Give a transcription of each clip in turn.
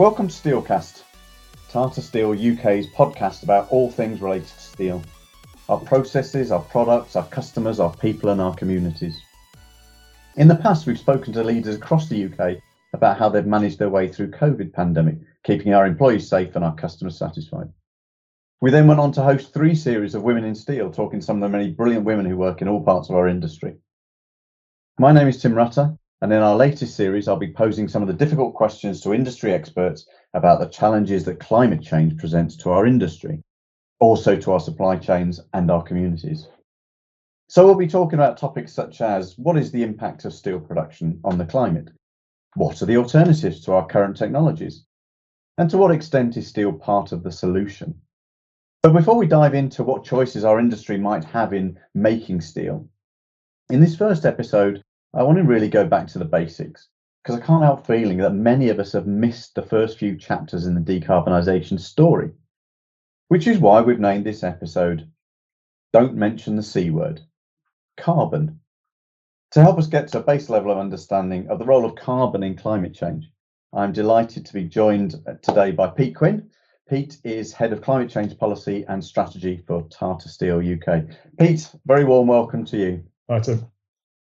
Welcome to Steelcast, Tata Steel UK's podcast about all things related to steel our processes, our products, our customers, our people, and our communities. In the past, we've spoken to leaders across the UK about how they've managed their way through COVID pandemic, keeping our employees safe and our customers satisfied. We then went on to host three series of Women in Steel, talking to some of the many brilliant women who work in all parts of our industry. My name is Tim Rutter, and in our latest series, I'll be posing some of the difficult questions to industry experts about the challenges that climate change presents to our industry also to our supply chains and our communities. So we'll be talking about topics such as what is the impact of steel production on the climate? What are the alternatives to our current technologies? And to what extent is steel part of the solution? But before we dive into what choices our industry might have in making steel, in this first episode, I want to really go back to the basics because I can't help feeling that many of us have missed the first few chapters in the decarbonisation story which is why we've named this episode Don't Mention the C Word Carbon. To help us get to a base level of understanding of the role of carbon in climate change, I'm delighted to be joined uh, today by Pete Quinn. Pete is Head of Climate Change Policy and Strategy for Tata Steel UK. Pete, very warm welcome to you. Hi, Tim.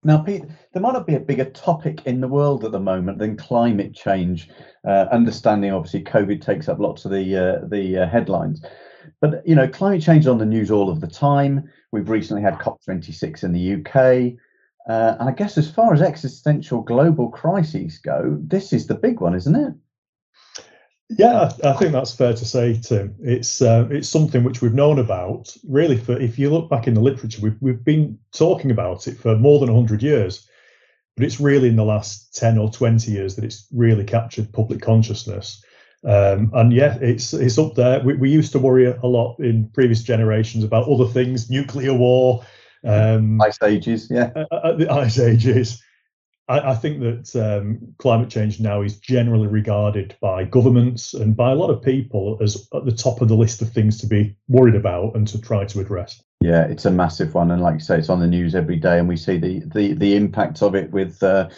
Now, Pete, there might not be a bigger topic in the world at the moment than climate change. Uh, understanding, obviously, COVID takes up lots of the uh, the uh, headlines. But you know, climate change is on the news all of the time. We've recently had COP26 in the UK, uh, and I guess as far as existential global crises go, this is the big one, isn't it? Yeah, I think that's fair to say, Tim. It's uh, it's something which we've known about really for. If you look back in the literature, we've we've been talking about it for more than hundred years, but it's really in the last ten or twenty years that it's really captured public consciousness. Um, and yeah, it's it's up there. We, we used to worry a lot in previous generations about other things, nuclear war, um, ice ages, yeah, uh, uh, the ice ages. I, I think that um, climate change now is generally regarded by governments and by a lot of people as at the top of the list of things to be worried about and to try to address. Yeah, it's a massive one, and like you say, it's on the news every day, and we see the the the impact of it with. Uh,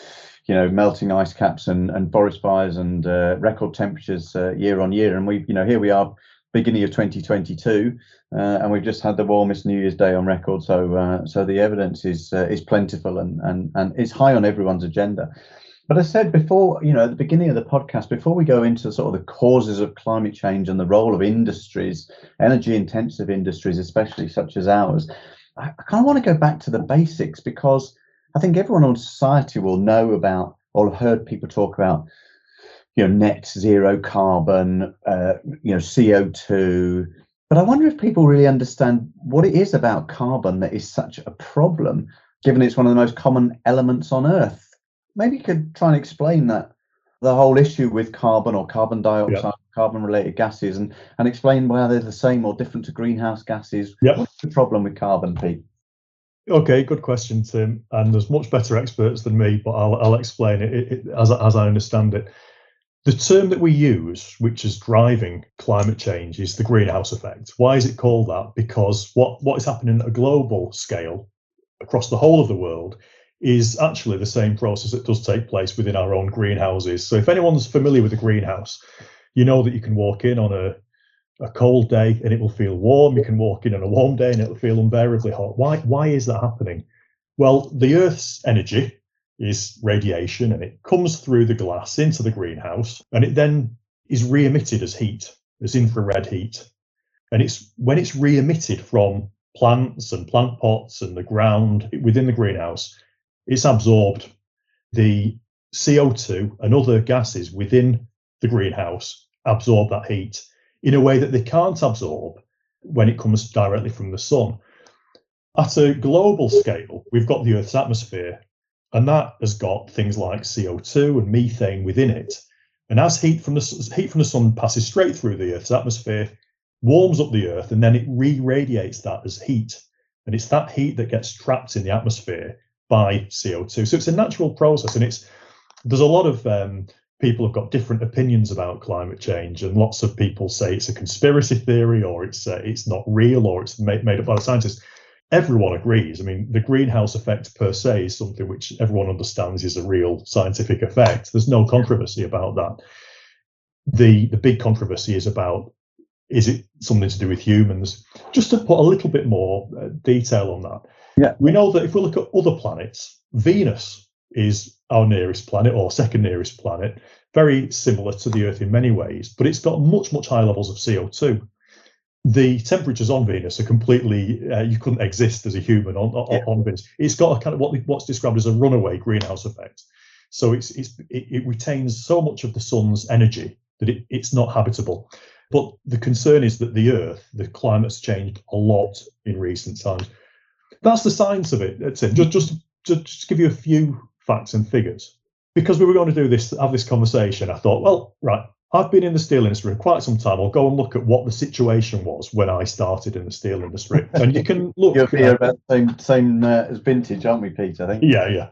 you know, melting ice caps and, and forest fires and uh, record temperatures uh, year on year. And we, you know, here we are, beginning of 2022, uh, and we've just had the warmest New Year's Day on record. So, uh, so the evidence is uh, is plentiful and and and it's high on everyone's agenda. But I said before, you know, at the beginning of the podcast, before we go into sort of the causes of climate change and the role of industries, energy intensive industries, especially such as ours, I, I kind of want to go back to the basics because I think everyone in society will know about or have heard people talk about, you know, net zero carbon, uh, you know, CO2. But I wonder if people really understand what it is about carbon that is such a problem, given it's one of the most common elements on Earth. Maybe you could try and explain that the whole issue with carbon or carbon dioxide, yep. carbon related gases, and, and explain why they're the same or different to greenhouse gases. Yep. What's the problem with carbon, Pete? Okay, good question, Tim. And there's much better experts than me, but I'll, I'll explain it, it, it as, as I understand it. The term that we use, which is driving climate change, is the greenhouse effect. Why is it called that? Because what, what is happening at a global scale across the whole of the world is actually the same process that does take place within our own greenhouses. So if anyone's familiar with a greenhouse, you know that you can walk in on a a cold day and it will feel warm. You can walk in on a warm day and it'll feel unbearably hot. Why, why is that happening? Well, the Earth's energy is radiation and it comes through the glass into the greenhouse and it then is re-emitted as heat, as infrared heat. And it's when it's re-emitted from plants and plant pots and the ground within the greenhouse, it's absorbed. The CO2 and other gases within the greenhouse absorb that heat in a way that they can't absorb when it comes directly from the sun. At a global scale, we've got the Earth's atmosphere, and that has got things like CO2 and methane within it. And as heat from the heat from the sun passes straight through the Earth's atmosphere, warms up the Earth, and then it re-radiates that as heat. And it's that heat that gets trapped in the atmosphere by CO2. So it's a natural process, and it's there's a lot of um, people have got different opinions about climate change, and lots of people say it's a conspiracy theory, or it's uh, it's not real, or it's made, made up by the scientists. Everyone agrees. I mean, the greenhouse effect per se is something which everyone understands is a real scientific effect. There's no controversy about that. the the big controversy is about is it something to do with humans? Just to put a little bit more uh, detail on that. Yeah. We know that if we look at other planets, Venus is our nearest planet or second nearest planet, very similar to the Earth in many ways, but it's got much, much higher levels of CO2. The temperatures on Venus are completely, uh, you couldn't exist as a human on, on, yeah. on, Venus. It's got a kind of what, what's described as a runaway greenhouse effect. So it's, it's, it, it retains so much of the sun's energy that it, it's not habitable. But the concern is that the Earth, the climate's changed a lot in recent times. That's the science of it. That's it. Just, just, just, just give you a few facts and figures. Because we were going to do this, have this conversation, I thought, well, right, I've been in the steel industry for quite some time. I'll go and look at what the situation was when I started in the steel industry, and you can look. You're here uh, about the same same uh, as vintage, aren't we, Pete? I think. Yeah, yeah.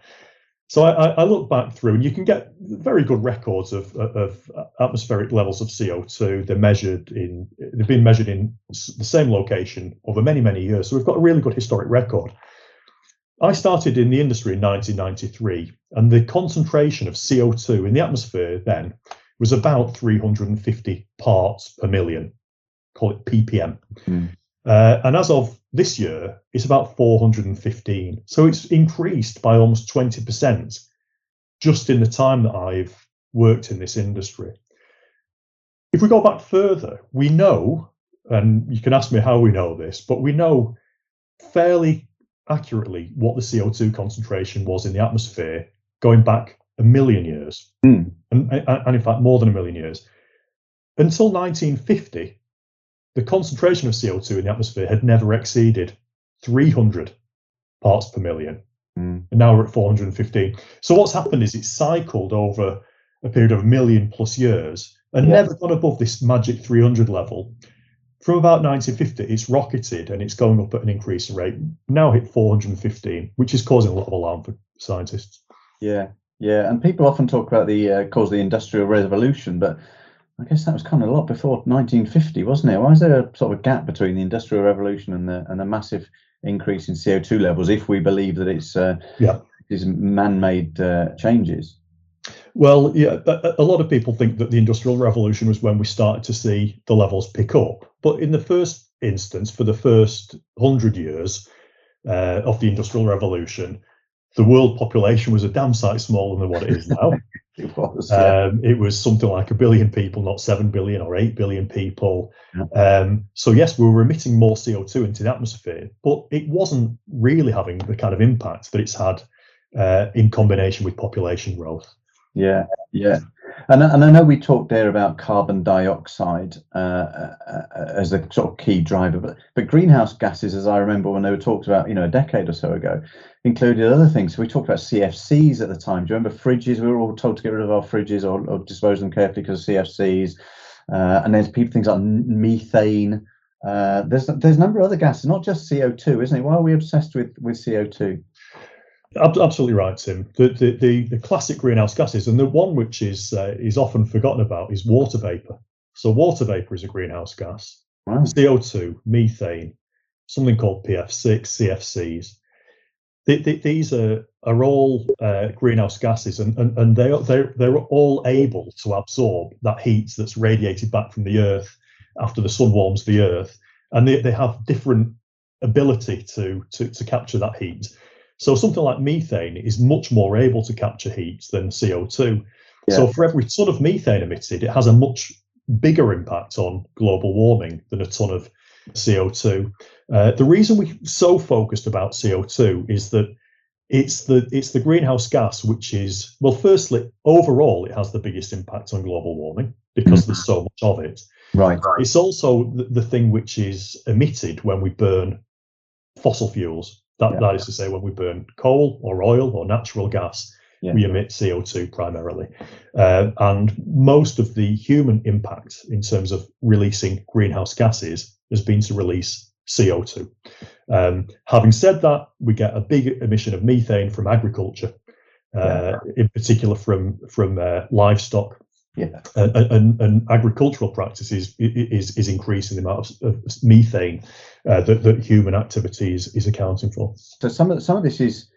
So I, I, look back through, and you can get very good records of, uh, of uh, atmospheric levels of CO2. They're measured in, they've been measured in the same location over many, many years. So we've got a really good historic record. I started in the industry in 1993, and the concentration of CO2 in the atmosphere then was about 350 parts per million, call it ppm. Mm. Uh, and as of this year, it's about 415. So it's increased by almost 20% just in the time that I've worked in this industry. If we go back further, we know, and you can ask me how we know this, but we know fairly accurately what the CO2 concentration was in the atmosphere going back a million years, mm. and, and in fact, more than a million years. Until 1950, the concentration of CO2 in the atmosphere had never exceeded 300 parts per million. Mm. And now we're at 415. So what's happened is it's cycled over a period of a million plus years and yeah. never gone above this magic 300 level. From about 1950, it's rocketed and it's going up at an increasing rate. Now hit 415, which is causing a lot of alarm for scientists. Yeah, yeah, and people often talk about the uh, cause of the industrial revolution, but I guess that was kind of a lot before 1950, wasn't it? Why is there a sort of a gap between the Industrial Revolution and the and a massive increase in CO2 levels if we believe that it's uh, yeah these man-made uh, changes? Well, yeah, a lot of people think that the Industrial Revolution was when we started to see the levels pick up. But in the first instance, for the first hundred years uh, of the Industrial Revolution, the world population was a damn sight smaller than what it is now. it was. Yeah. Um, it was something like a billion people, not seven billion or eight billion people. Yeah. Um, so yes, we were emitting more CO2 into the atmosphere, but it wasn't really having the kind of impact that it's had uh, in combination with population growth. Yeah, yeah. And, and I know we talked there about carbon dioxide uh, uh, as a sort of key driver, but, but greenhouse gases, as I remember when they were talked about, you know, a decade or so ago, included other things. So we talked about CFCs at the time. Do you remember fridges? We were all told to get rid of our fridges or, or dispose them carefully because of CFCs. Uh, and there's people things like methane. Uh, there's there's a number of other gases, not just CO2, isn't it? Why are we obsessed with with CO2? Absolutely right, Tim. The, the, the, the, classic greenhouse gases, and the one which is uh, is often forgotten about, is water vapor. So water vapor is a greenhouse gas. Wow. CO2, methane, something called PF6, CFCs. The, the, these are are all uh, greenhouse gases, and, and, and they they they're all able to absorb that heat that's radiated back from the Earth after the sun warms the Earth, and they, they have different ability to to to capture that heat. So something like methane is much more able to capture heat than CO2. Yeah. So for every ton of methane emitted, it has a much bigger impact on global warming than a ton of CO2. Uh, the reason we're so focused about CO2 is that it's the it's the greenhouse gas which is well, firstly, overall, it has the biggest impact on global warming because mm-hmm. there's so much of it. Right. It's also the, the thing which is emitted when we burn fossil fuels. That, yeah. that is to say, when we burn coal or oil or natural gas, yeah. we emit CO2 primarily. Uh, and most of the human impact in terms of releasing greenhouse gases has been to release CO2. Um, having said that, we get a big emission of methane from agriculture, uh, yeah. in particular from from uh, livestock yeah. And, and, and, agricultural practices is, is increasing the amount of, of methane uh, that, that human activity is, is accounting for. So some of some of this is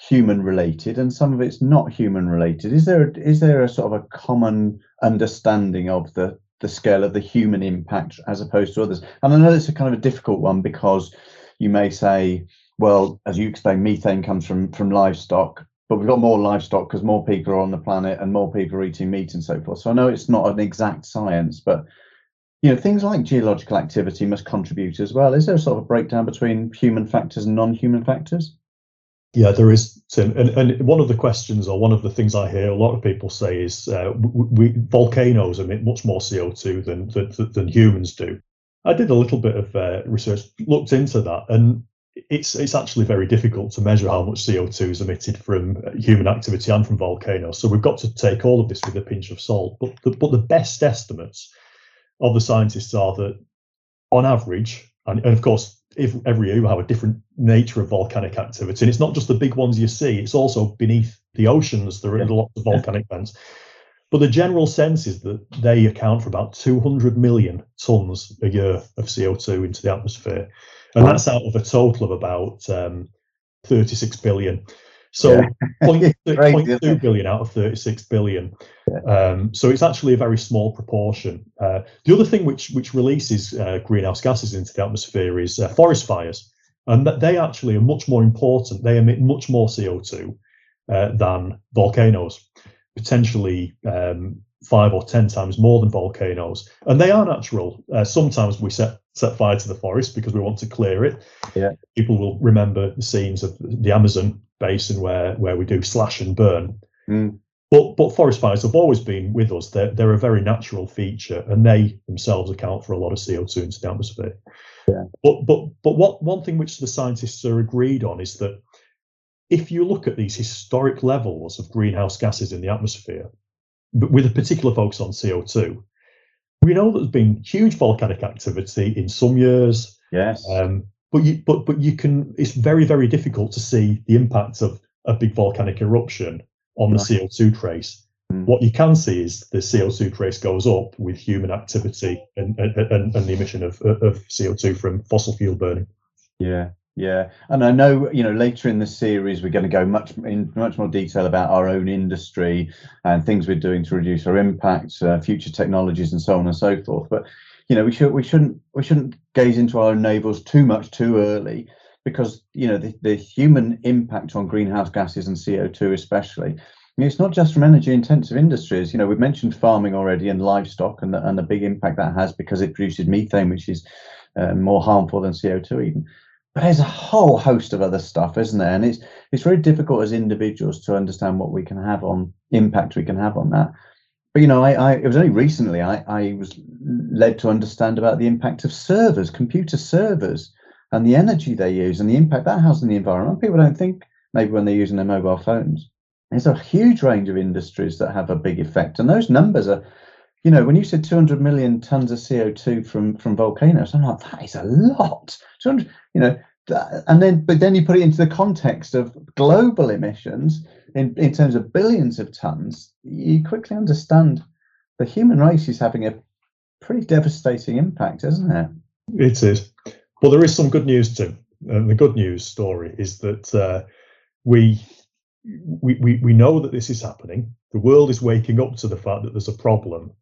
human related and some of it's not human related. Is there is there a sort of a common understanding of the the scale of the human impact as opposed to others? And I know it's a kind of a difficult one because you may say, well, as you explained, methane comes from from livestock, but we've got more livestock because more people are on the planet and more people are eating meat and so forth. So I know it's not an exact science, but you know things like geological activity must contribute as well. Is there sort of a breakdown between human factors and non-human factors? Yeah, there is, Tim. And, and one of the questions, or one of the things I hear a lot of people say is, uh, we, volcanoes emit much more CO2 than, than, than humans do. I did a little bit of uh, research, looked into that, and it's it's actually very difficult to measure how much CO2 is emitted from uh, human activity and from volcanoes. So we've got to take all of this with a pinch of salt. But the, but the best estimates of the scientists are that, on average, and, and of course if every year you have a different nature of volcanic activity. And it's not just the big ones you see, it's also beneath the oceans. There are yeah. lots of volcanic yeah. vents. But the general sense is that they account for about 200 million tons a year of CO2 into the atmosphere. And that's out of a total of about um, 36 billion. So yeah. 0.2 billion out of 36 billion. Um, so it's actually a very small proportion. Uh, the other thing which which releases uh, greenhouse gases into the atmosphere is uh, forest fires, and that they actually are much more important. They emit much more CO2 uh, than volcanoes, potentially um, five or ten times more than volcanoes. And they are natural. Uh, sometimes we set set fire to the forest because we want to clear it. Yeah. People will remember the scenes of the Amazon basin where where we do slash and burn. Mm. But but forest fires have always been with us. They're they're a very natural feature, and they themselves account for a lot of CO two into the atmosphere. Yeah. But but but what one thing which the scientists are agreed on is that if you look at these historic levels of greenhouse gases in the atmosphere, but with a particular focus on CO two, we know that there's been huge volcanic activity in some years. Yes. Um, but you but but you can it's very very difficult to see the impact of a big volcanic eruption on the CO2 trace. Mm. What you can see is the CO2 trace goes up with human activity and and, and, and the emission of, of CO2 from fossil fuel burning. Yeah, yeah, and I know you know later in the series we're going to go much in much more detail about our own industry and things we're doing to reduce our impacts, uh, future technologies, and so on and so forth. But you know we should we shouldn't we shouldn't gaze into our own navels too much too early because you know the, the human impact on greenhouse gases and CO2 especially it's not just from energy intensive industries. You know we've mentioned farming already and livestock and the, and the big impact that has because it produces methane which is uh, more harmful than CO2 even but there's a whole host of other stuff isn't there and it's it's very difficult as individuals to understand what we can have on impact we can have on that but you know, I, I, it was only recently I, I was led to understand about the impact of servers, computer servers, and the energy they use and the impact that has on the environment. People don't think maybe when they're using their mobile phones. There's a huge range of industries that have a big effect, and those numbers are, you know, when you said 200 million tons of CO2 from from volcanoes, I'm like, that is a lot. 200, you know, and then but then you put it into the context of global emissions in, in terms of billions of tons, you quickly understand the human race is having a pretty devastating impact, isn't it? It is. Well, there is some good news too. And the good news story is that uh, we, we we we know that this is happening. The world is waking up to the fact that there's a problem,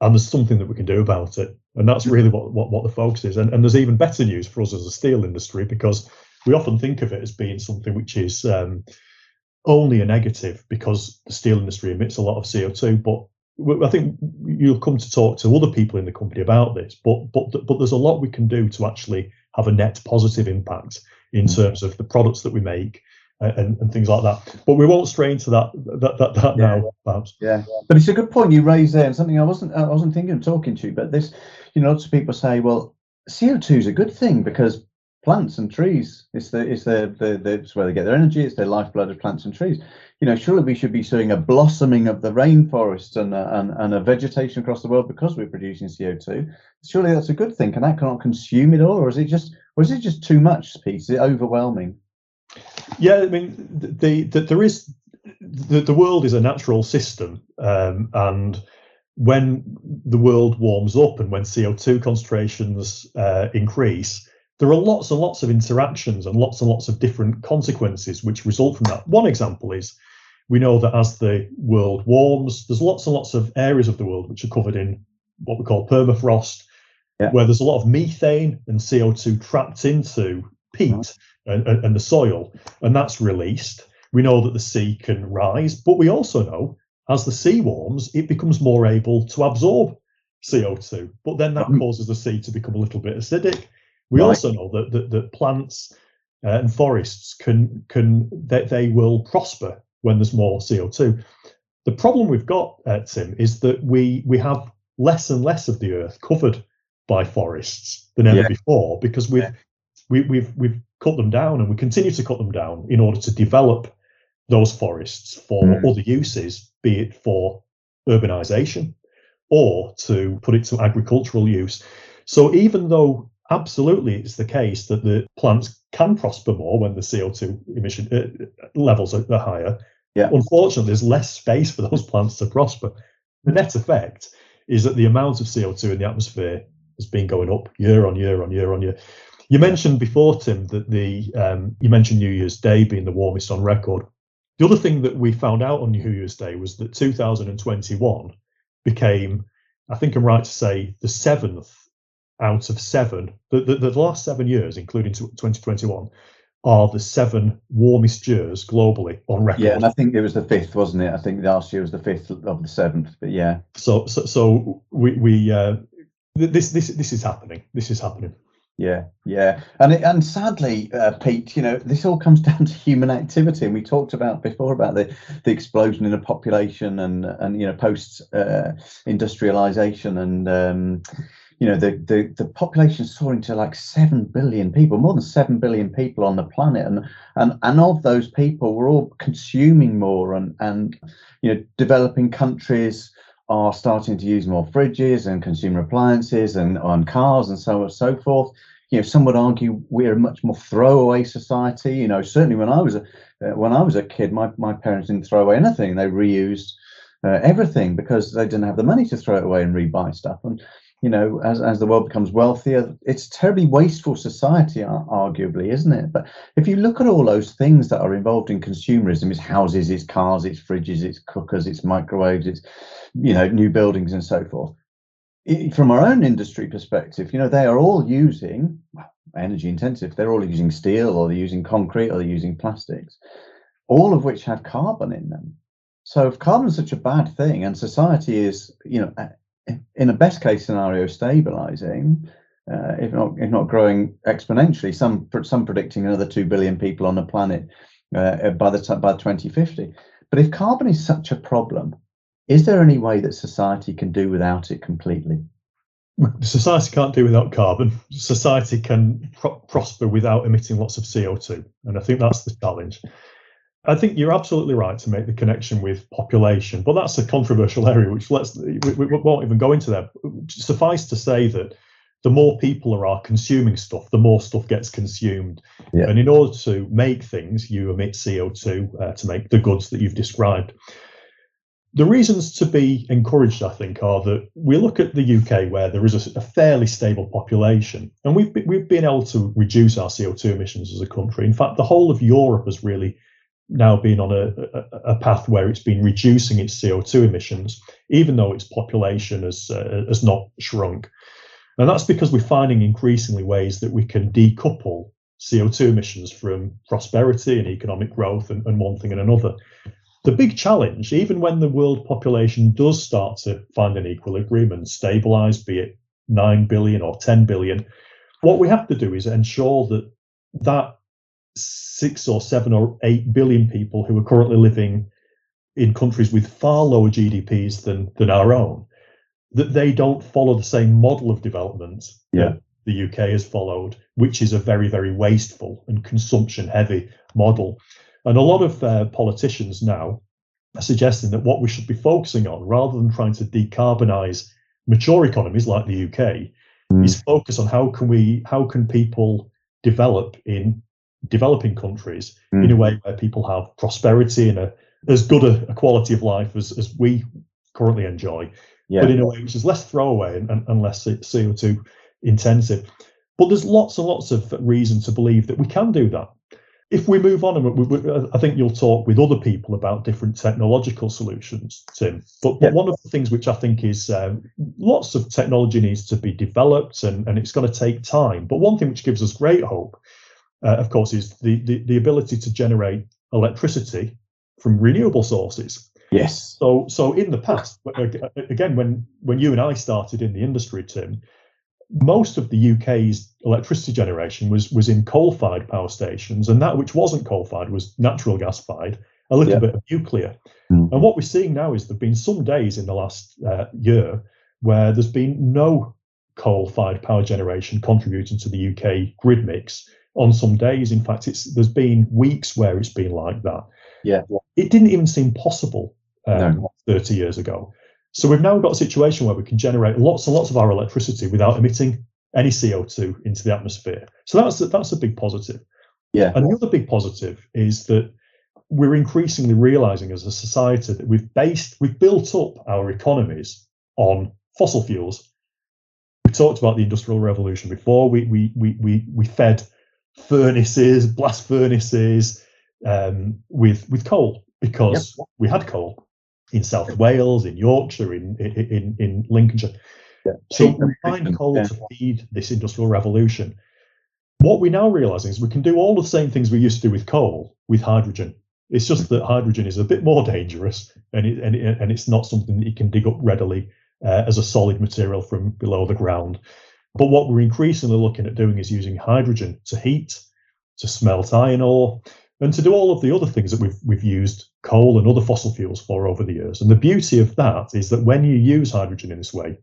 and there's something that we can do about it. And that's really what what, what the focus is. And, and there's even better news for us as a steel industry because we often think of it as being something which is um, only a negative because the steel industry emits a lot of CO2. But I think you'll come to talk to other people in the company about this. But but but there's a lot we can do to actually have a net positive impact in mm. terms of the products that we make and, and things like that. But we won't stray into that that that, that yeah. now, perhaps. Yeah, but it's a good point you raised there, and something I wasn't I wasn't thinking of talking to. you. But this, you know, lots of people say, well, CO two is a good thing because plants and trees. It's the it's the, the, the it's where they get their energy. It's their lifeblood of plants and trees. You know, surely we should be seeing a blossoming of the rainforests and a, and, and a vegetation across the world because we're producing CO two. Surely that's a good thing. Can that cannot consume it all, or is it just or is it just too much, Pete? Is it overwhelming? Yeah, I mean, the, the there is the, the world is a natural system, um, and when the world warms up and when CO2 concentrations uh, increase, there are lots and lots of interactions and lots and lots of different consequences which result from that. One example is we know that as the world warms, there's lots and lots of areas of the world which are covered in what we call permafrost, yeah. where there's a lot of methane and CO2 trapped into peat mm-hmm. And, and, the soil, and that's released. We know that the sea can rise, but we also know as the sea warms, it becomes more able to absorb CO2. But then that mm-hmm. causes the sea to become a little bit acidic. We right. also know that, that, that plants uh, and forests can can they, they will prosper when there's more CO2. The problem we've got, uh, Tim, is that we we have less and less of the earth covered by forests than ever yeah. before because we've yeah. we, we've we've cut them down and we continue to cut them down in order to develop those forests for mm. other uses, be it for urbanization or to put it to agricultural use. So even though absolutely it's the case that the plants can prosper more when the CO2 emission uh, levels are, are higher, yeah. unfortunately there's less space for those plants to prosper. The net effect is that the amount of CO2 in the atmosphere has been going up year on year on year on year. You mentioned before, Tim, that the um, you mentioned New Year's Day being the warmest on record. The other thing that we found out on New Year's Day was that 2021 became, I think I'm right to say, the seventh out of seven. The, the, the last seven years, including 2021, are the seven warmest years globally on record. Yeah, and I think it was the fifth, wasn't it? I think last year was the fifth of the seventh. But yeah. So so so we we uh, this this this is happening. This is happening. Yeah, yeah, and it, and sadly, uh, Pete, you know, this all comes down to human activity, and we talked about before about the the explosion in the population and and you know post uh, industrialization and um, you know the, the the population soaring to like seven billion people, more than seven billion people on the planet, and and and of those people, we're all consuming more, and and you know developing countries are starting to use more fridges and consumer appliances and on cars and so on and so forth. You know, some would argue we're a much more throwaway society. You know, certainly when I was a uh, when I was a kid, my my parents didn't throw away anything; they reused uh, everything because they didn't have the money to throw it away and rebuy stuff. And you know, as as the world becomes wealthier, it's a terribly wasteful society, arguably, isn't it? But if you look at all those things that are involved in consumerism, it's houses, it's cars, it's fridges, it's cookers, it's microwaves, it's you know, new buildings and so forth. From our own industry perspective, you know, they are all using energy intensive. They're all using steel, or they're using concrete, or they're using plastics, all of which have carbon in them. So if carbon is such a bad thing, and society is, you know, in a best case scenario, stabilizing, uh, if not if not growing exponentially. Some some predicting another two billion people on the planet uh, by the by 2050. But if carbon is such a problem, is there any way that society can do without it completely? Society can't do without carbon. Society can pro- prosper without emitting lots of CO2, and I think that's the challenge. I think you're absolutely right to make the connection with population, but that's a controversial area, which let's we, we won't even go into that. Suffice to say that the more people there are consuming stuff, the more stuff gets consumed. Yeah. And in order to make things, you emit CO2 uh, to make the goods that you've described. The reasons to be encouraged, I think, are that we look at the UK where there is a, a fairly stable population, and we've we've been able to reduce our CO2 emissions as a country. In fact, the whole of Europe has really now been on a, a, a, path where it's been reducing its CO2 emissions, even though its population has, uh, has not shrunk. And that's because we're finding increasingly ways that we can decouple CO2 emissions from prosperity and economic growth and, and one thing and another. The big challenge, even when the world population does start to find an equilibrium and stabilize, be it 9 billion or 10 billion, what we have to do is ensure that that six or seven or eight billion people who are currently living in countries with far lower GDPs than than our own, that they don't follow the same model of development yeah. that the UK has followed, which is a very very wasteful and consumption heavy model. And a lot of uh, politicians now are suggesting that what we should be focusing on, rather than trying to decarbonize mature economies like the UK, mm. is focus on how can we how can people develop in developing countries mm. in a way where people have prosperity and a, as good a, a, quality of life as, as we currently enjoy, yeah. but in a way which is less throwaway and, and, and less CO2 intensive. But there's lots and lots of reason to believe that we can do that. If we move on, and we, we, I think you'll talk with other people about different technological solutions, Tim. But, yeah. but one of the things which I think is um, lots of technology needs to be developed and, and it's going to take time. But one thing which gives us great hope, uh, of course, is the, the, the ability to generate electricity from renewable sources. Yes. So, so in the past, again, when when you and I started in the industry, Tim, most of the UK's electricity generation was was in coal-fired power stations, and that which wasn't coal-fired was natural gas-fired, a little yeah. bit of nuclear. Mm. And what we're seeing now is there've been some days in the last uh, year where there's been no coal-fired power generation contributing to the UK grid mix. On some days, in fact, it's there's been weeks where it's been like that. Yeah, it didn't even seem possible um, no. 30 years ago. So we've now got a situation where we can generate lots and lots of our electricity without emitting any CO2 into the atmosphere. So that's a, that's a big positive. Yeah. And the other big positive is that we're increasingly realizing as a society that we've based, we've built up our economies on fossil fuels. We talked about the industrial revolution before. We we we we we fed furnaces, blast furnaces um, with with coal because yep. we had coal in South Wales, in Yorkshire, in in in Lincolnshire. Yeah. So we find coal yeah. to feed this industrial revolution. What we're now realizing is we can do all the same things we used to do with coal with hydrogen. It's just that hydrogen is a bit more dangerous, and it, and, it, and it's not something that you can dig up readily uh, as a solid material from below the ground. But what we're increasingly looking at doing is using hydrogen to heat, to smelt iron ore, and to do all of the other things that we've we've used coal and other fossil fuels for over the years. And the beauty of that is that when you use hydrogen in this way,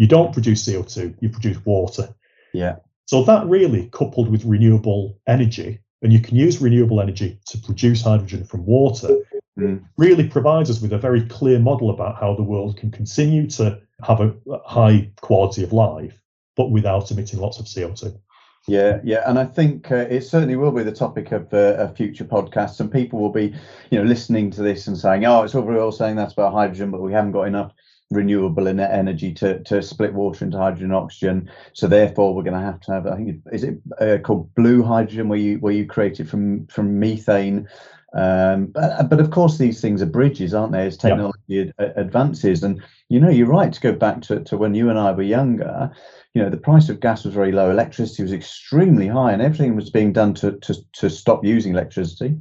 you don't produce CO2, you produce water. Yeah. So that really coupled with renewable energy, and you can use renewable energy to produce hydrogen from water, mm. really provides us with a very clear model about how the world can continue to have a high quality of life, but without emitting lots of CO2. Yeah, yeah, and I think uh, it certainly will be the topic of uh, a future podcast, and people will be, you know, listening to this and saying, "Oh, it's all very well saying that's about hydrogen, but we haven't got enough renewable energy to to split water into hydrogen and oxygen. So therefore, we're going to have to have. I think is it uh, called blue hydrogen, where you where you create it from from methane." Um, but, but of course, these things are bridges, aren't they? As technology ad- advances, and you know, you're right to go back to, to when you and I were younger you know the price of gas was very low electricity was extremely high and everything was being done to to, to stop using electricity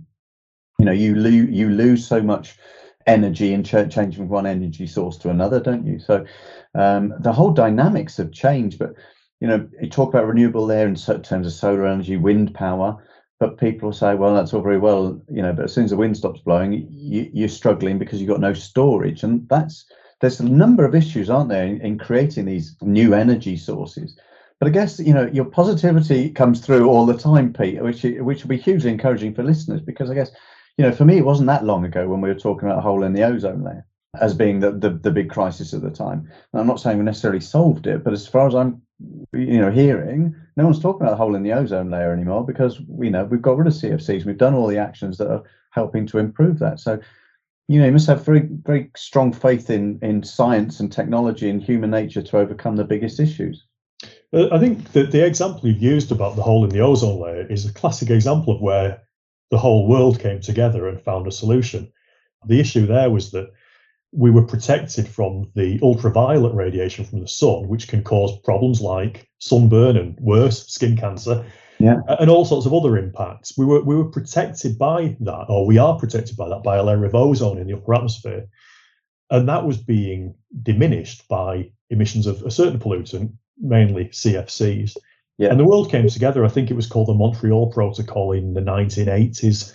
you know you lose you lose so much energy and ch- changing from one energy source to another don't you so um, the whole dynamics have changed but you know you talk about renewable there in terms of solar energy wind power but people say well that's all very well you know but as soon as the wind stops blowing you, you're struggling because you've got no storage and that's there's a number of issues, aren't there, in, in creating these new energy sources. But I guess you know your positivity comes through all the time, Pete, which which will be hugely encouraging for listeners because I guess you know for me it wasn't that long ago when we were talking about a hole in the ozone layer as being the, the, the big crisis at the time. And I'm not saying we necessarily solved it, but as far as I'm you know hearing, no one's talking about a hole in the ozone layer anymore because we know we've got rid of CFCs, we've done all the actions that are helping to improve that. So you know, you must have very, very strong faith in in science and technology and human nature to overcome the biggest issues. Uh, I think that the example you've used about the hole in the ozone layer is a classic example of where the whole world came together and found a solution. The issue there was that we were protected from the ultraviolet radiation from the sun, which can cause problems like sunburn and worse, skin cancer yeah. and all sorts of other impacts. We were we were protected by that, or we are protected by that by a layer of ozone in the upper atmosphere, and that was being diminished by emissions of a certain pollutant, mainly CFCs. Yeah. And the world came together. I think it was called the Montreal Protocol in the 1980s,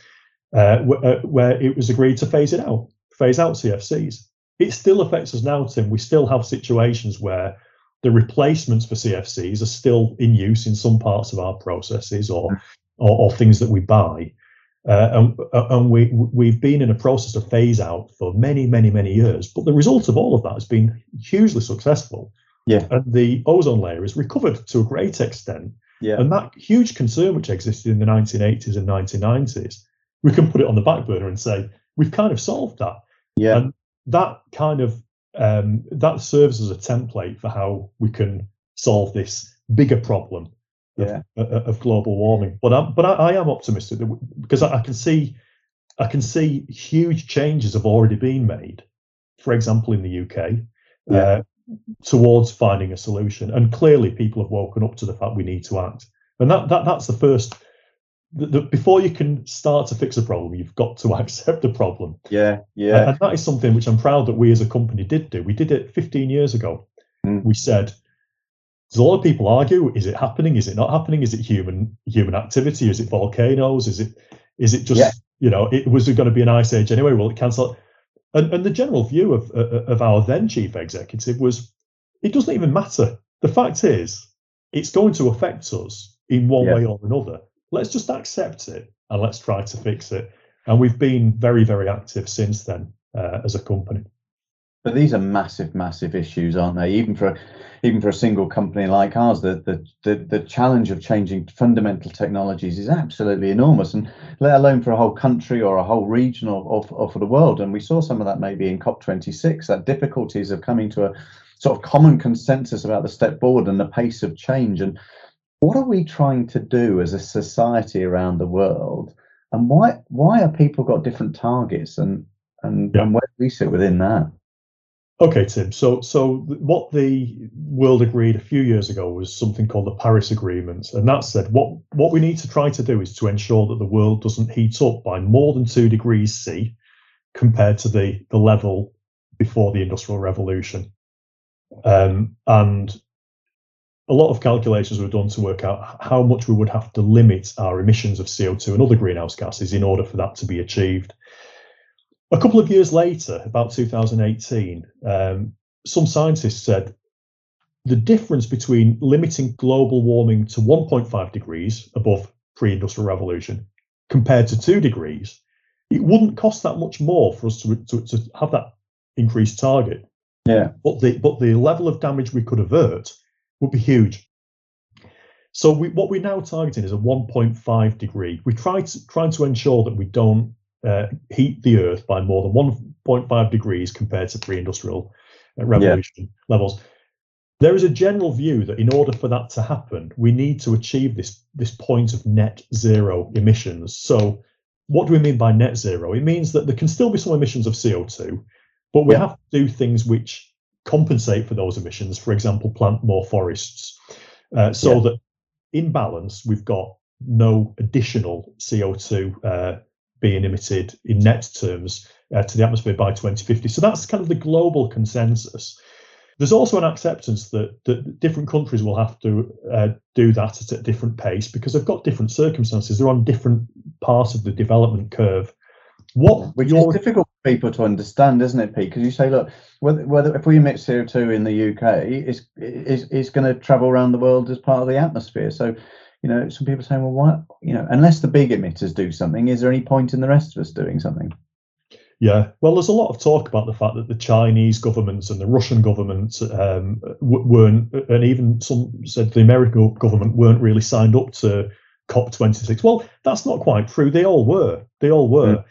uh, uh, where it was agreed to phase it out, phase out CFCs. It still affects us now, Tim. We still have situations where the replacements for CFCs are still in use in some parts of our processes or or, or things that we buy. Uh, and, uh, and we we've been in a process of phase out for many many many years, but the result of all of that has been hugely successful. Yeah, and the ozone layer is recovered to a great extent. Yeah, and that huge concern which existed in the 1980s and 1990s, we can put it on the back burner and say we've kind of solved that. Yeah, and that kind of um, that serves as a template for how we can solve this bigger problem yeah. of, of, global warming. But I'm, but I, I am optimistic that, because I, I, can see I can see huge changes have already been made. For example, in the UK, yeah. uh, towards finding a solution, and clearly people have woken up to the fact we need to act. And that, that that's the first. The, the, before you can start to fix a problem, you've got to accept the problem. Yeah, yeah. And, and that is something which I'm proud that we as a company did do. We did it 15 years ago. Mm. We said there's a lot of people argue: is it happening? Is it not happening? Is it human human activity? Is it volcanoes? Is it is it just yeah. you know? It was it going to be an ice age anyway. Will it cancel? And, and the general view of of our then chief executive was, it doesn't even matter. The fact is, it's going to affect us in one yeah. way or another. Let's just accept it and let's try to fix it. And we've been very very active since then uh, as a company. But these are massive, massive issues, aren't they? Even for even for a single company like ours, the the the, the challenge of changing fundamental technologies is absolutely enormous, and let alone for a whole country or a whole region or, or, or for the world. And we saw some of that maybe in COP26, that difficulties of coming to a sort of common consensus about the step forward and the pace of change. And what are we trying to do as a society around the world? And why why are people got different targets and and, yeah. and where do we sit within that? Okay, Tim. So, so what the world agreed a few years ago was something called the Paris Agreement, and that said what what we need to try to do is to ensure that the world doesn't heat up by more than two degrees C compared to the the level before the Industrial Revolution. Um, and a lot of calculations were done to work out how much we would have to limit our emissions of CO2 and other greenhouse gases in order for that to be achieved. A couple of years later, about 2018, um, some scientists said the difference between limiting global warming to 1.5 degrees above pre-industrial revolution compared to 2 degrees, it wouldn't cost that much more for us to, to, to have that increased target. Yeah. But the but the level of damage we could avert would be huge. So we, what we're now targeting is a 1.5 degree. We try to trying to ensure that we don't uh, heat the Earth by more than 1.5 degrees compared to pre-industrial uh, revolution yeah. levels. There is a general view that in order for that to happen, we need to achieve this this point of net zero emissions. So, what do we mean by net zero? It means that there can still be some emissions of CO2, but we yeah. have to do things which compensate for those emissions. For example, plant more forests, uh, so yeah. that in balance we've got no additional CO2 uh, being emitted in net terms uh, to the atmosphere by 2050. So that's kind of the global consensus. There's also an acceptance that, that different countries will have to uh, do that at a different pace because they've got different circumstances. They're on different parts of the development curve. What Which is difficult for people to understand, isn't it, Pete? Because you say, look, whether, whether if we emit CO2 in the UK, it's, it's, it's going to travel around the world as part of the atmosphere. So you know, some people saying, well, why, you know, unless the big emitters do something, is there any point in the rest of us doing something? Yeah, well, there's a lot of talk about the fact that the Chinese governments and the Russian government um, weren't, and even some said the American government weren't really signed up to COP26. Well, that's not quite true. They all were. They all were. Yeah.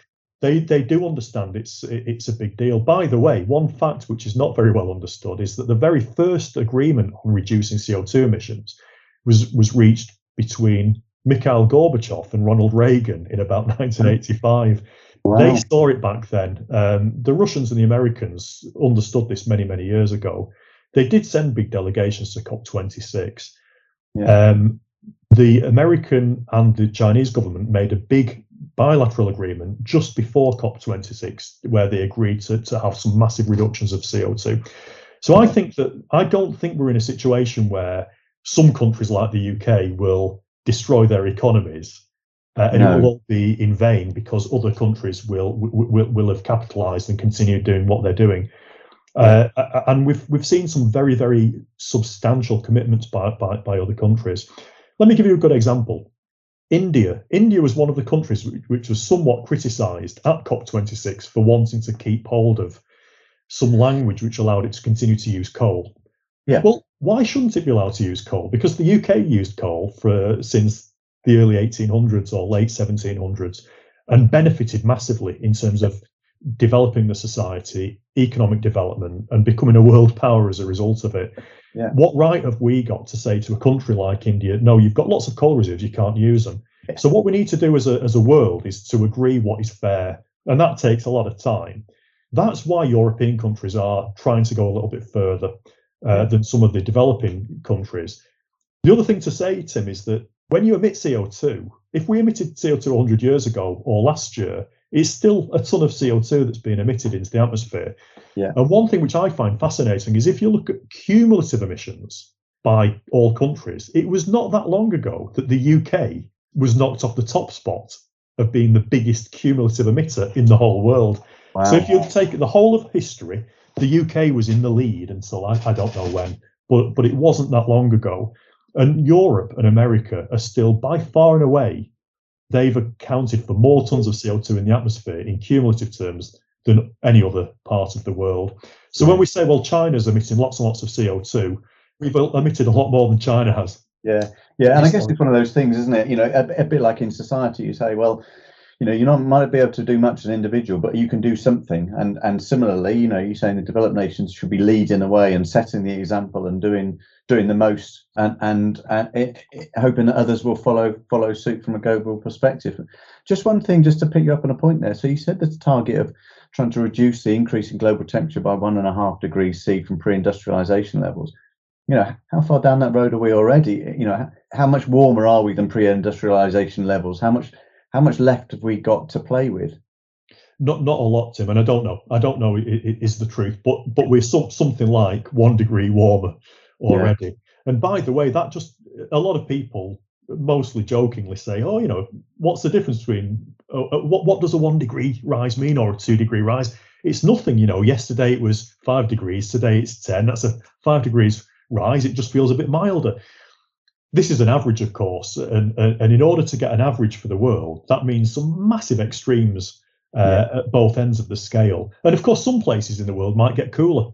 They they do understand it's it's a big deal. By the way, one fact which is not very well understood is that the very first agreement on reducing CO2 emissions was was reached between Mikhail Gorbachev and Ronald Reagan in about 1985. Wow. They saw it back then. Um, the Russians and the Americans understood this many, many years ago. They did send big delegations to COP26. Yeah. Um, the American and the Chinese government made a big bilateral agreement just before COP26 where they agreed to, to have some massive reductions of CO2. So I think that I don't think we're in a situation where some countries like the UK will destroy their economies, uh, and no. it will all be in vain because other countries will will, will have capitalised and continued doing what they're doing. Uh, and we've we've seen some very very substantial commitments by, by by other countries. Let me give you a good example. India. India was one of the countries which, which was somewhat criticised at COP26 for wanting to keep hold of some language which allowed it to continue to use coal. Yeah. Well, why shouldn't it be allowed to use coal? Because the UK used coal for since the early 1800s or late 1700s and benefited massively in terms of developing the society, economic development, and becoming a world power as a result of it. Yeah. What right have we got to say to a country like India, no, you've got lots of coal reserves, you can't use them? So what we need to do as a as a world is to agree what is fair, and that takes a lot of time. That's why European countries are trying to go a little bit further uh, than some of the developing countries. The other thing to say, Tim, is that when you emit CO2, if we emitted CO2 100 years ago or last year, it's still a ton of CO2 that's being emitted into the atmosphere. Yeah. And one thing which I find fascinating is if you look at cumulative emissions by all countries, it was not that long ago that the UK was knocked off the top spot of being the biggest cumulative emitter in the whole world. Wow. So if you take the whole of history, the UK was in the lead until I, I don't know when, but but it wasn't that long ago. And Europe and America are still by far and away, they've accounted for more tons of CO2 in the atmosphere in cumulative terms than any other part of the world. So when we say, well, China's emitting lots and lots of CO2, we've emitted a lot more than China has. Yeah, yeah, and I guess it's one of those things, isn't it? You know, a, a bit like in society, you say, well, you know, you not might not be able to do much as an individual, but you can do something. And and similarly, you know, you're saying the developed nations should be leading the way and setting the example and doing doing the most, and and, and it, it- hoping that others will follow follow suit from a global perspective. Just one thing, just to pick you up on a point there. So you said the target of trying to reduce the increase in global temperature by one and a half degrees C from pre-industrialization levels you know how far down that road are we already you know how much warmer are we than pre-industrialization levels how much how much left have we got to play with Not not a lot, Tim, and I don't know. I don't know i- i- is the truth, but but we're some, something like one degree warmer already. And by the way, that just a lot of people mostly jokingly say, "Oh, you know, what's the difference between uh, uh, what what does a one degree rise mean or a two degree rise? It's nothing, you know. Yesterday it was five degrees, today it's ten. That's a five degrees rise. It just feels a bit milder. This is an average, of course, and and, in order to get an average for the world, that means some massive extremes uh, at both ends of the scale. And of course, some places in the world might get cooler.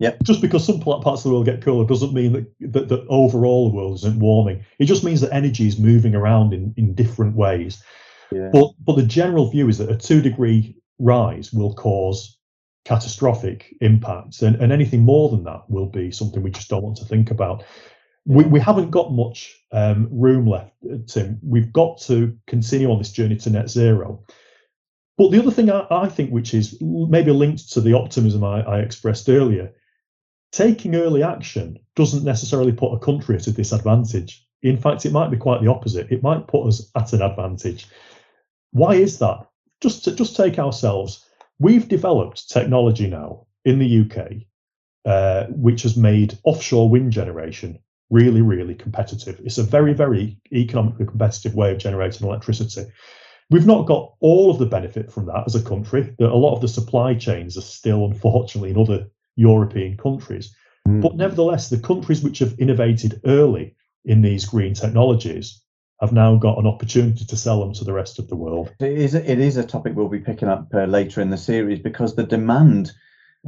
Yep. Just because some parts of the world get cooler doesn't mean that, that, that overall the world isn't warming. It just means that energy is moving around in, in different ways. yeah But but the general view is that a two degree rise will cause catastrophic impacts, and, and anything more than that will be something we just don't want to think about. We, we haven't got much um, room left, uh, Tim. We've got to continue on this journey to net zero. But the other thing I, I think, which is maybe linked to the optimism I, I expressed earlier, taking early action doesn't necessarily put a country at a disadvantage. In fact, it might be quite the opposite. It might put us at an advantage. Why is that? Just to, just take ourselves. We've developed technology now in the UK, uh, which has made offshore wind generation really, really competitive. It's a very, very economically competitive way of generating electricity. We've not got all of the benefit from that as a country. A lot of the supply chains are still, unfortunately, in other European countries. Mm. But nevertheless, the countries which have innovated early in these green technologies have now got an opportunity to sell them to the rest of the world. it is it is a topic we'll be picking up uh, later in the series because the demand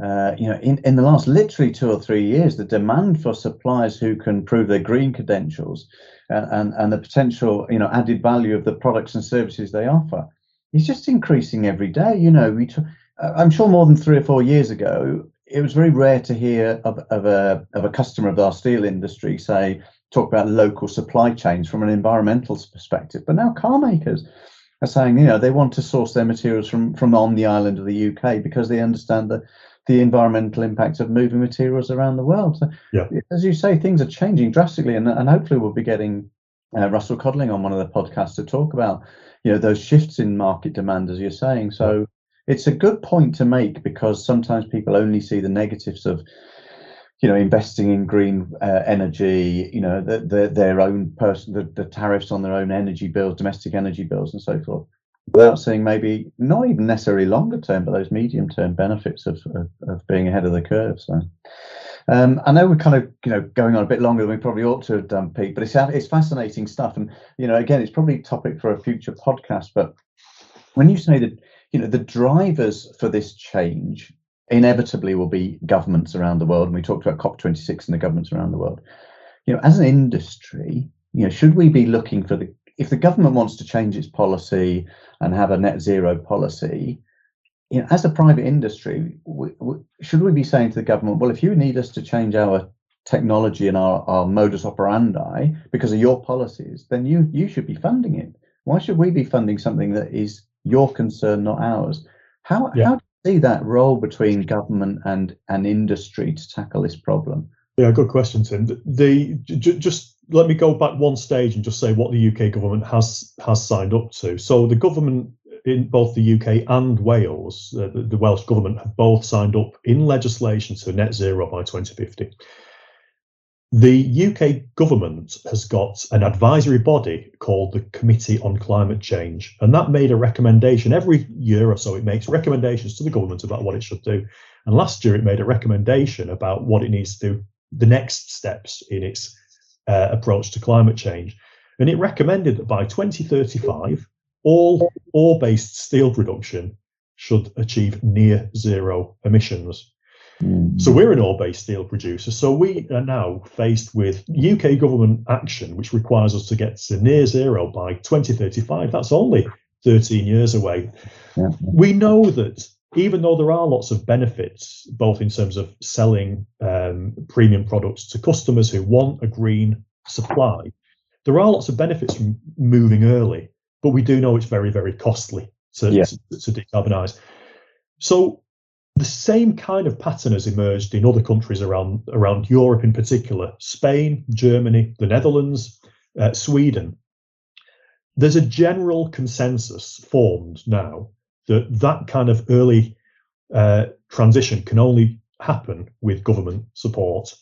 uh, you know in, in the last literally two or three years the demand for suppliers who can prove their green credentials and, and, and the potential you know added value of the products and services they offer is just increasing every day. You know we t- uh, i'm sure more than three or four years ago it was very rare to hear of, of a of a customer of our steel industry say talk about local supply chains from an environmental perspective. But now car makers are saying you know they want to source their materials from from on the island of the UK because they understand the the environmental impact of moving materials around the world. So, Yeah. as you say, things are changing drastically, and and hopefully we'll be getting uh, Russell Codling on one of the podcasts to talk about you know those shifts in market demand, as you're saying. So it's a good point to make because sometimes people only see the negatives of you know investing in green uh, energy you know the, the, their own person the, the tariffs on their own energy bills domestic energy bills and so forth without seeing maybe not even necessarily longer term but those medium term benefits of, of, of being ahead of the curve so um, I know we're kind of, you know, going on a bit longer than we probably ought to have done, Pete. But it's it's fascinating stuff, and you know, again, it's probably topic for a future podcast. But when you say that, you know, the drivers for this change inevitably will be governments around the world, and we talked about COP26 and the governments around the world. You know, as an industry, you know, should we be looking for the if the government wants to change its policy and have a net zero policy? you know, as a private industry, we, we, should we be saying to the government, well, if you need us to change our technology and our, our modus operandi because of your policies, then you you should be funding it. Why should we be funding something that is your concern, not ours? How yeah. how do you see that role between government and and industry to tackle this problem? Yeah, good question, Tim. The, the j- just let me go back one stage and just say what the UK government has has signed up to. So the government in both the UK and Wales, uh, the, the, Welsh government have both signed up in legislation to net zero by 2050. The UK government has got an advisory body called the Committee on Climate Change, and that made a recommendation every year or so. It makes recommendations to the government about what it should do. And last year, it made a recommendation about what it needs to do, the next steps in its uh, approach to climate change. And it recommended that by 2035, all ore based steel production should achieve near zero emissions. So we're an ore-based steel producer. So we are now faced with UK government action, which requires us to get to near zero by 2035. That's only 13 years away. Yeah. We know that even though there are lots of benefits, both in terms of selling um, premium products to customers who want a green supply, there are lots of benefits from moving early. But we do know it's very, very costly to, yeah. to, to decarbonise. So the same kind of pattern has emerged in other countries around around Europe, in particular, Spain, Germany, the Netherlands, uh, Sweden. There's a general consensus formed now that that kind of early uh, transition can only happen with government support.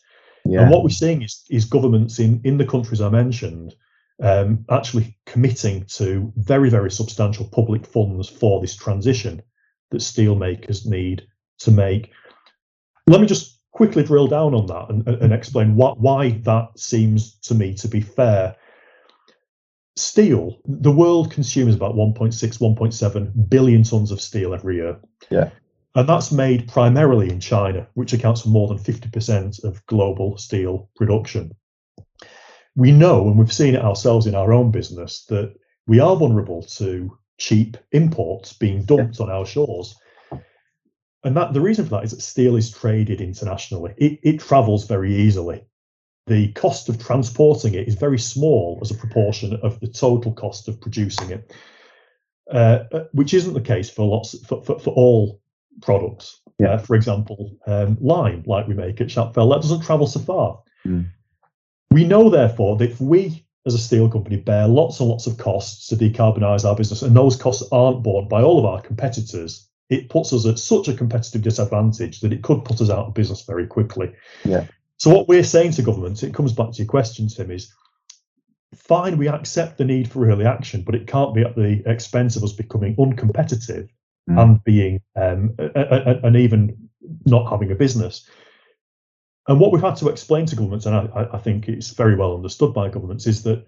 Yeah. And what we're seeing is, is governments in, in the countries I mentioned um, actually committing to very, very substantial public funds for this transition that steelmakers need to make. Let me just quickly drill down on that and, and explain what, why that seems to me to be fair. Steel, the world consumes about 1.6, 1.7 billion tons of steel every year. Yeah. And that's made primarily in China, which accounts for more than 50% of global steel production. We know, and we've seen it ourselves in our own business, that we are vulnerable to cheap imports being dumped yeah. on our shores and that the reason for that is that steel is traded internationally. It, it travels very easily. The cost of transporting it is very small as a proportion of the total cost of producing it, uh, which isn't the case for lots for, for, for all products. Yeah. Uh, for example, um, lime, like we make at Shapfell, that doesn't travel so far. Mm. We know, therefore, that if we as a steel company bear lots and lots of costs to decarbonise our business, and those costs aren't borne by all of our competitors, it puts us at such a competitive disadvantage that it could put us out of business very quickly. Yeah. So what we're saying to governments, it comes back to your question, Tim, is fine, we accept the need for early action, but it can't be at the expense of us becoming uncompetitive mm. and being um, a, a, and even not having a business. And what we've had to explain to governments, and I, I think it's very well understood by governments, is that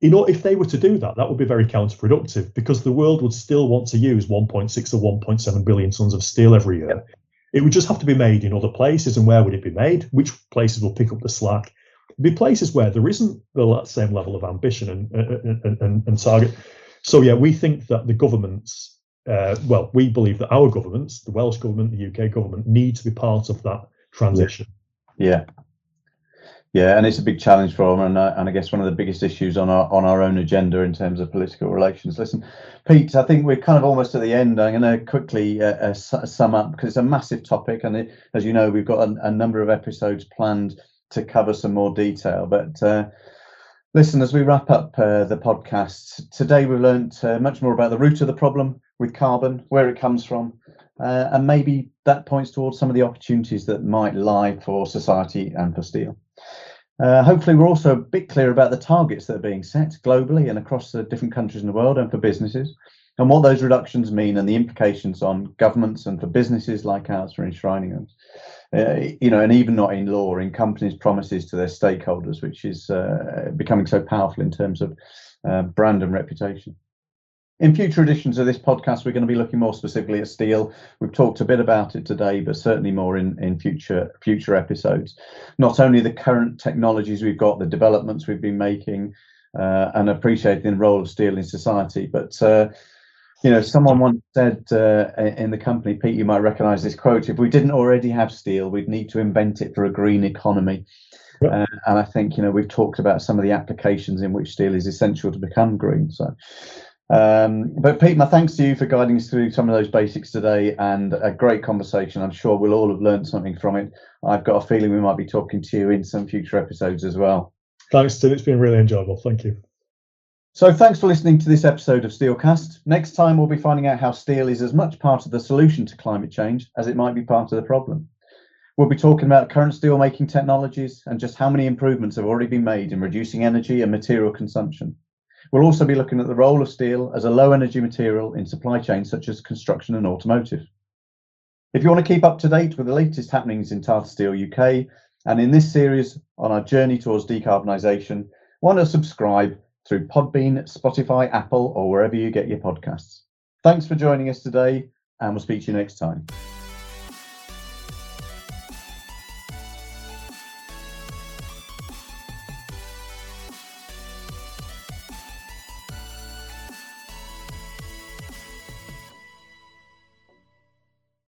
you know, if they were to do that, that would be very counterproductive because the world would still want to use 1.6 or 1.7 billion tons of steel every year. It would just have to be made in other places. And where would it be made? Which places will pick up the slack? It'd be places where there isn't the same level of ambition and, and, and, and target. So, yeah, we think that the governments, uh, well, we believe that our governments, the Welsh government, the UK government, need to be part of that transition. Yeah. Yeah, and it's a big challenge for them, and, uh, and I guess one of the biggest issues on our on our own agenda in terms of political relations. Listen, Pete, I think we're kind of almost at the end. I'm going to quickly uh, uh, sum up because it's a massive topic, and it, as you know, we've got a, a, number of episodes planned to cover some more detail. But uh, listen, as we wrap up uh, the podcast today, we've learned uh, much more about the root of the problem with carbon, where it comes from, and maybe that points towards some of the opportunities that might lie for society and for steel. Uh, hopefully, we're also a bit clear about the targets that are being set globally and across the different countries in the world and for businesses, and what those reductions mean and the implications on governments and for businesses like ours for enshrining them. Uh, you know, and even not in law, in companies' promises to their stakeholders, which is uh, becoming so powerful in terms of uh, brand and reputation. In future editions of this podcast, we're going to be looking more specifically at steel. We've talked a bit about it today, but certainly more in, in future future episodes. Not only the current technologies we've got, the developments we've been making, uh, and appreciating the role of steel in society, but uh, You know, someone once said uh, in the company, Pete, you might recognize this quote if we didn't already have steel, we'd need to invent it for a green economy. Uh, and I think, you know, we've talked about some of the applications in which steel is essential to become green. So, um, but Pete, my thanks to you for guiding us through some of those basics today and a great conversation. I'm sure we'll all have learned something from it. I've got a feeling we might be talking to you in some future episodes as well. Thanks, Tim. It's been really enjoyable. Thank you. So thanks for listening to this episode of Steelcast. Next time we'll be finding out how steel is as much part of the solution to climate change as it might be part of the problem. We'll be talking about current steel making technologies and just how many improvements have already been made in reducing energy and material consumption. We'll also be looking at the role of steel as a low energy material in supply chains such as construction and automotive. If you want to keep up to date with the latest happenings in Tata Steel UK and in this series on our journey towards decarbonisation, want to subscribe through Podbean, Spotify, Apple, or wherever you get your podcasts. Thanks for joining us today, and we'll speak to you next time.